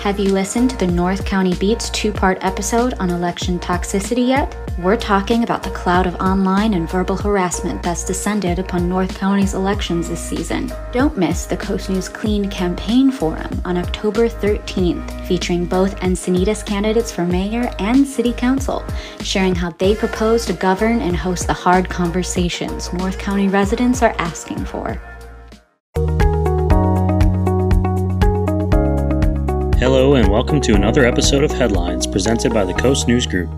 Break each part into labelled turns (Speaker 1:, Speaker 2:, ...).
Speaker 1: Have you listened to the North County Beats two part episode on election toxicity yet? We're talking about the cloud of online and verbal harassment that's descended upon North County's elections this season. Don't miss the Coast News Clean Campaign Forum on October 13th, featuring both Encinitas candidates for mayor and city council, sharing how they propose to govern and host the hard conversations North County residents are asking for.
Speaker 2: And welcome to another episode of Headlines presented by the Coast News Group.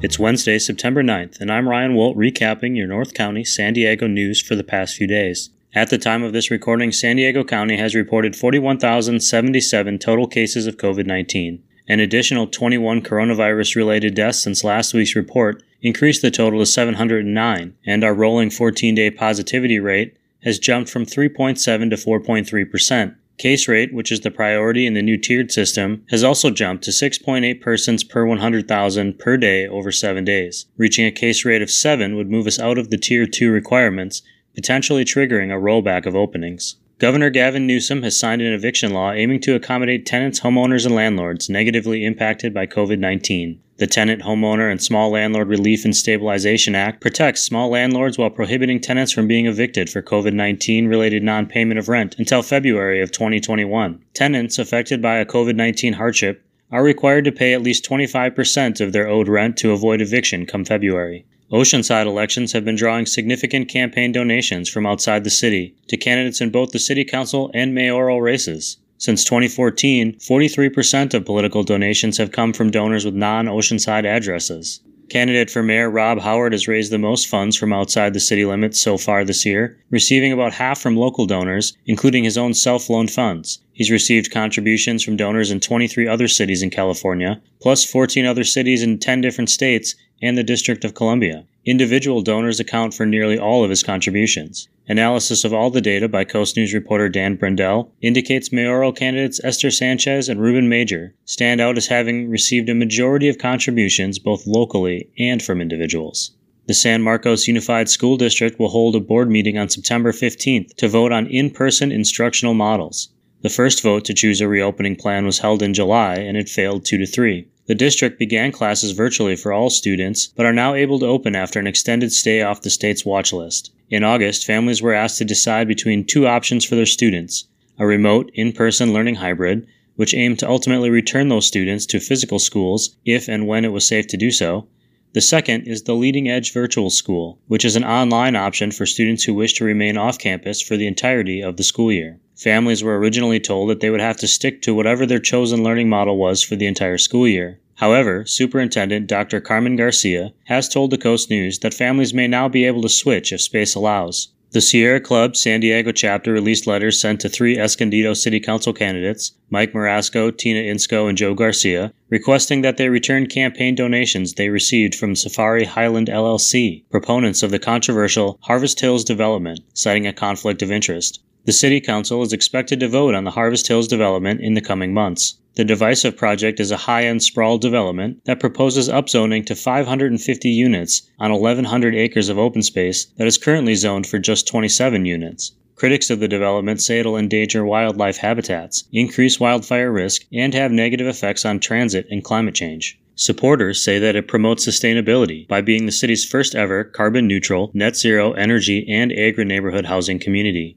Speaker 2: It's Wednesday, September 9th, and I'm Ryan Woldt recapping your North County, San Diego news for the past few days. At the time of this recording, San Diego County has reported 41,077 total cases of COVID 19. An additional 21 coronavirus related deaths since last week's report increased the total to 709, and our rolling 14 day positivity rate has jumped from 3.7 to 4.3 percent. Case rate, which is the priority in the new tiered system, has also jumped to 6.8 persons per 100,000 per day over 7 days. Reaching a case rate of 7 would move us out of the Tier 2 requirements, potentially triggering a rollback of openings. Governor Gavin Newsom has signed an eviction law aiming to accommodate tenants, homeowners, and landlords negatively impacted by COVID 19. The Tenant, Homeowner, and Small Landlord Relief and Stabilization Act protects small landlords while prohibiting tenants from being evicted for COVID 19 related non payment of rent until February of 2021. Tenants affected by a COVID 19 hardship are required to pay at least 25% of their owed rent to avoid eviction come February. Oceanside elections have been drawing significant campaign donations from outside the city to candidates in both the city council and mayoral races. Since 2014, 43% of political donations have come from donors with non Oceanside addresses. Candidate for Mayor Rob Howard has raised the most funds from outside the city limits so far this year, receiving about half from local donors, including his own self loaned funds. He's received contributions from donors in 23 other cities in California, plus 14 other cities in 10 different states and the District of Columbia. Individual donors account for nearly all of his contributions. Analysis of all the data by Coast News reporter Dan Brendel indicates mayoral candidates Esther Sanchez and Ruben Major stand out as having received a majority of contributions both locally and from individuals. The San Marcos Unified School District will hold a board meeting on September 15th to vote on in person instructional models. The first vote to choose a reopening plan was held in July and it failed 2 to 3. The district began classes virtually for all students, but are now able to open after an extended stay off the state's watch list. In August, families were asked to decide between two options for their students a remote, in person learning hybrid, which aimed to ultimately return those students to physical schools if and when it was safe to do so. The second is the Leading Edge Virtual School, which is an online option for students who wish to remain off campus for the entirety of the school year. Families were originally told that they would have to stick to whatever their chosen learning model was for the entire school year. However, Superintendent Dr. Carmen Garcia has told the Coast News that families may now be able to switch if space allows. The Sierra Club San Diego chapter released letters sent to three Escondido City Council candidates, Mike Morasco, Tina Insco, and Joe Garcia, requesting that they return campaign donations they received from Safari Highland LLC, proponents of the controversial Harvest Hills development, citing a conflict of interest. The City Council is expected to vote on the Harvest Hills development in the coming months. The Divisive project is a high-end sprawl development that proposes upzoning to 550 units on 1,100 acres of open space that is currently zoned for just 27 units. Critics of the development say it'll endanger wildlife habitats, increase wildfire risk, and have negative effects on transit and climate change. Supporters say that it promotes sustainability by being the city's first ever carbon neutral, net zero energy and agri neighborhood housing community.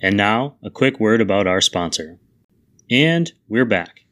Speaker 2: And now, a quick word about our sponsor. And we're back.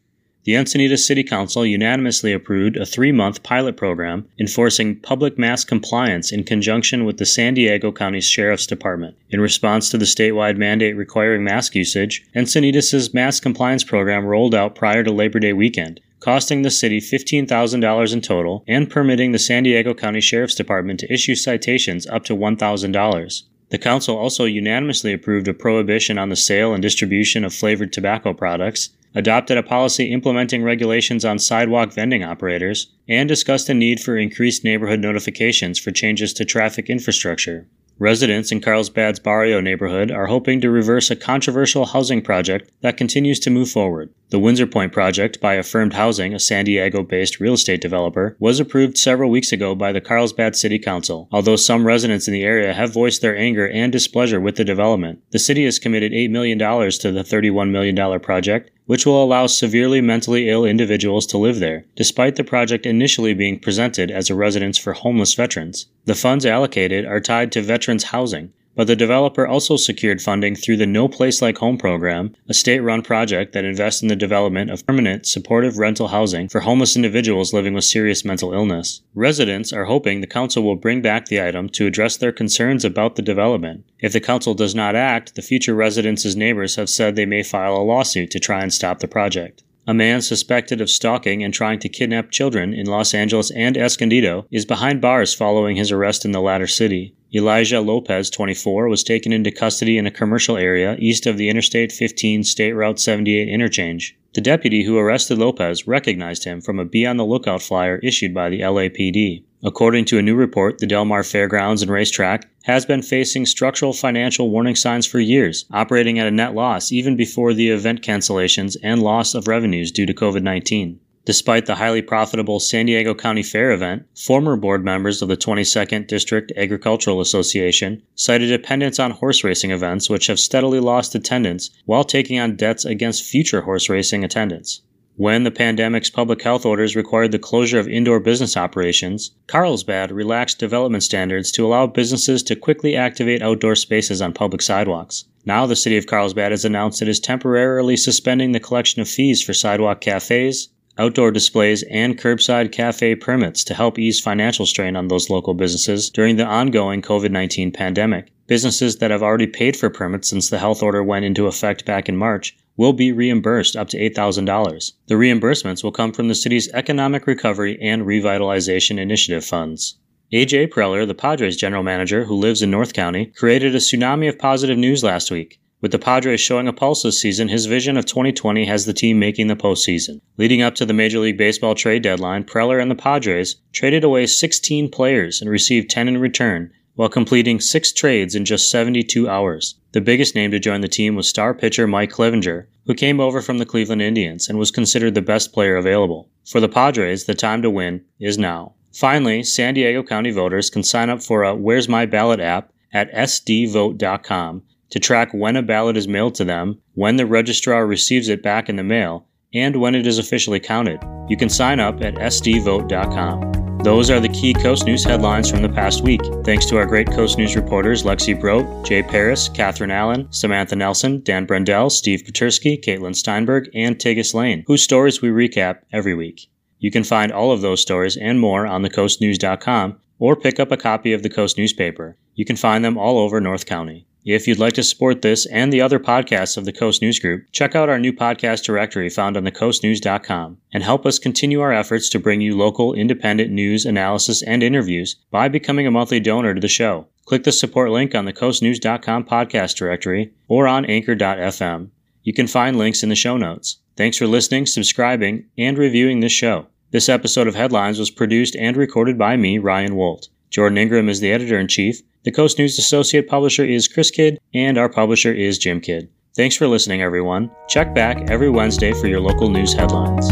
Speaker 2: The Encinitas City Council unanimously approved a three month pilot program enforcing public mask compliance in conjunction with the San Diego County Sheriff's Department. In response to the statewide mandate requiring mask usage, Encinitas' mask compliance program rolled out prior to Labor Day weekend, costing the city $15,000 in total and permitting the San Diego County Sheriff's Department to issue citations up to $1,000. The Council also unanimously approved a prohibition on the sale and distribution of flavored tobacco products, adopted a policy implementing regulations on sidewalk vending operators, and discussed the need for increased neighborhood notifications for changes to traffic infrastructure. Residents in Carlsbad's Barrio neighborhood are hoping to reverse a controversial housing project that continues to move forward. The Windsor Point project by Affirmed Housing, a San Diego based real estate developer, was approved several weeks ago by the Carlsbad City Council. Although some residents in the area have voiced their anger and displeasure with the development, the city has committed $8 million to the $31 million project which will allow severely mentally ill individuals to live there, despite the project initially being presented as a residence for homeless veterans. The funds allocated are tied to veterans housing, but the developer also secured funding through the No Place Like Home program, a state run project that invests in the development of permanent, supportive rental housing for homeless individuals living with serious mental illness. Residents are hoping the council will bring back the item to address their concerns about the development. If the council does not act, the future residents' neighbors have said they may file a lawsuit to try and stop the project. A man suspected of stalking and trying to kidnap children in Los Angeles and Escondido is behind bars following his arrest in the latter city. Elijah Lopez, 24, was taken into custody in a commercial area east of the Interstate 15 State Route 78 interchange. The deputy who arrested Lopez recognized him from a Be on the Lookout flyer issued by the LAPD. According to a new report, the Del Mar Fairgrounds and Racetrack has been facing structural financial warning signs for years, operating at a net loss even before the event cancellations and loss of revenues due to COVID 19. Despite the highly profitable San Diego County Fair event, former board members of the 22nd District Agricultural Association cited dependence on horse racing events which have steadily lost attendance while taking on debts against future horse racing attendance. When the pandemic's public health orders required the closure of indoor business operations, Carlsbad relaxed development standards to allow businesses to quickly activate outdoor spaces on public sidewalks. Now, the city of Carlsbad has announced it is temporarily suspending the collection of fees for sidewalk cafes, outdoor displays, and curbside cafe permits to help ease financial strain on those local businesses during the ongoing COVID 19 pandemic. Businesses that have already paid for permits since the health order went into effect back in March will be reimbursed up to $8,000. The reimbursements will come from the city's Economic Recovery and Revitalization Initiative funds. AJ Preller, the Padres general manager who lives in North County, created a tsunami of positive news last week. With the Padres showing a pulse this season, his vision of 2020 has the team making the postseason. Leading up to the Major League Baseball trade deadline, Preller and the Padres traded away 16 players and received 10 in return, while completing six trades in just 72 hours. The biggest name to join the team was star pitcher Mike Clevinger, who came over from the Cleveland Indians and was considered the best player available. For the Padres, the time to win is now. Finally, San Diego County voters can sign up for a Where's My Ballot app at sdvote.com to track when a ballot is mailed to them, when the registrar receives it back in the mail, and when it is officially counted. You can sign up at sdvote.com. Those are the key Coast News headlines from the past week. Thanks to our great Coast News reporters Lexy Brodt, Jay Paris, Catherine Allen, Samantha Nelson, Dan Brendel, Steve Puterski, Caitlin Steinberg, and Tigist Layne, whose stories we recap every week. You can find all of those stories and more on thecoastnews.com or pick up a copy of the Coast newspaper. You can find them all over North County. If you'd like to support this and the other podcasts of the Coast News Group, check out our new podcast directory found on thecoastnews.com and help us continue our efforts to bring you local independent news, analysis, and interviews by becoming a monthly donor to the show. Click the support link on the coastnews.com podcast directory or on anchor.fm. You can find links in the show notes. Thanks for listening, subscribing, and reviewing this show. This episode of Headlines was produced and recorded by me, Ryan Woldt. Jordan Ingram is the editor in chief. The Coast News associate publisher is Chris Kydd, and our publisher is Jim Kydd. Thanks for listening, everyone. Check back every Wednesday for your local news headlines.